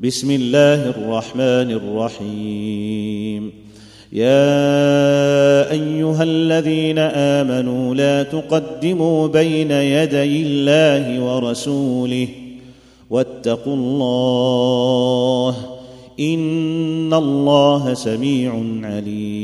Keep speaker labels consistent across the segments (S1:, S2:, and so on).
S1: بسم الله الرحمن الرحيم. يا أيها الذين آمنوا لا تقدموا بين يدي الله ورسوله واتقوا الله إن الله سميع عليم.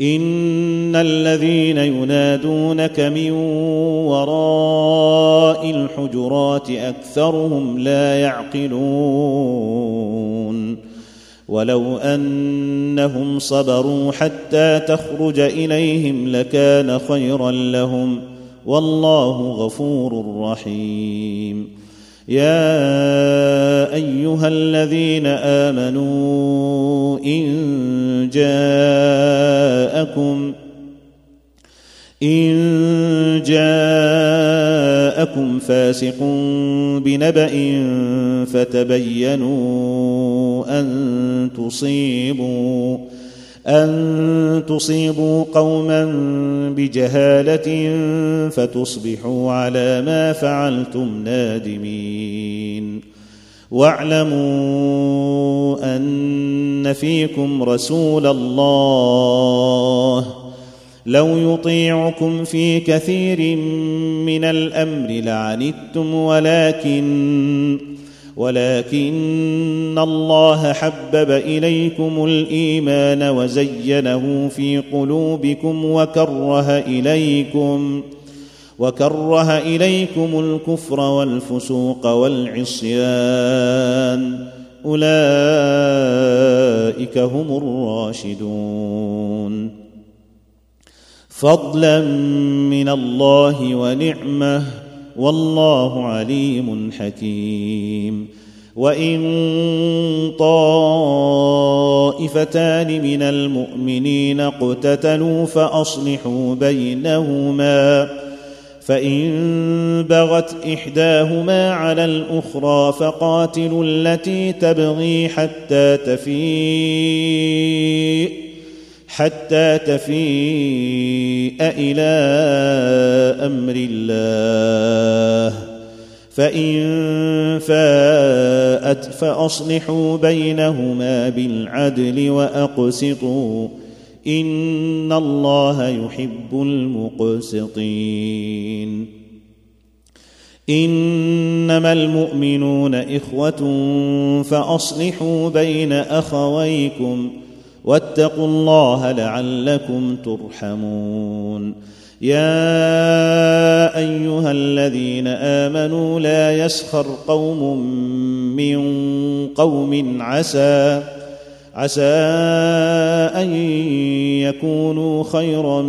S1: ان الذين ينادونك من وراء الحجرات اكثرهم لا يعقلون ولو انهم صبروا حتى تخرج اليهم لكان خيرا لهم والله غفور رحيم يا ايها الذين امنوا ان جاءكم إن جاءكم فاسق بنبأ فتبينوا أن تصيبوا أن تصيبوا قوما بجهالة فتصبحوا على ما فعلتم نادمين واعلموا أن فيكم رسول الله. لو يطيعكم في كثير من الأمر لعنتم ولكن ولكن الله حبب إليكم الإيمان وزينه في قلوبكم وكره إليكم. وكره إليكم الكفر والفسوق والعصيان أولئك هم الراشدون. فضلا من الله ونعمة والله عليم حكيم. وإن طائفتان من المؤمنين اقتتلوا فأصلحوا بينهما فإن بغت إحداهما على الأخرى فقاتلوا التي تبغي حتى تفيء حتى تفيء إلى أمر الله. فإن فاءت فأصلحوا بينهما بالعدل وأقسطوا. ان الله يحب المقسطين انما المؤمنون اخوه فاصلحوا بين اخويكم واتقوا الله لعلكم ترحمون يا ايها الذين امنوا لا يسخر قوم من قوم عسى عسى أن يكونوا خيرا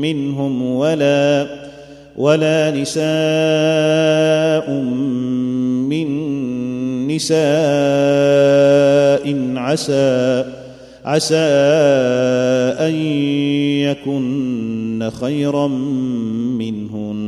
S1: منهم ولا ولا نساء من نساء عسى عسى أن يكن خيرا منهن.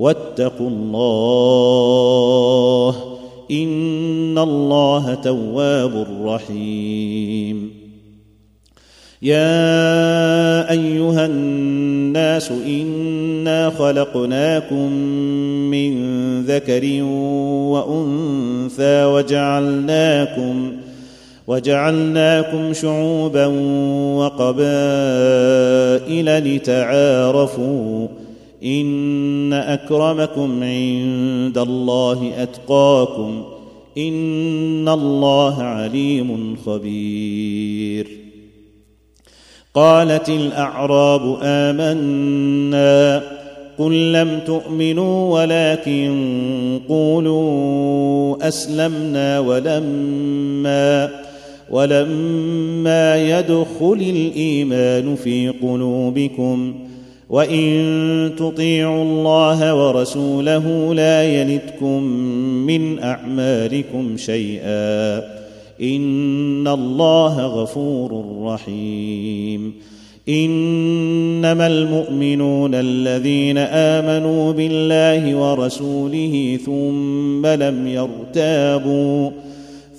S1: واتقوا الله إن الله تواب رحيم. يا أيها الناس إنا خلقناكم من ذكر وأنثى وجعلناكم وجعلناكم شعوبا وقبائل لتعارفوا ان اكرمكم عند الله اتقاكم ان الله عليم خبير. قالت الاعراب امنا قل لم تؤمنوا ولكن قولوا اسلمنا ولما ولما يدخل الايمان في قلوبكم وان تطيعوا الله ورسوله لا يلتكم من اعمالكم شيئا ان الله غفور رحيم انما المؤمنون الذين امنوا بالله ورسوله ثم لم يرتابوا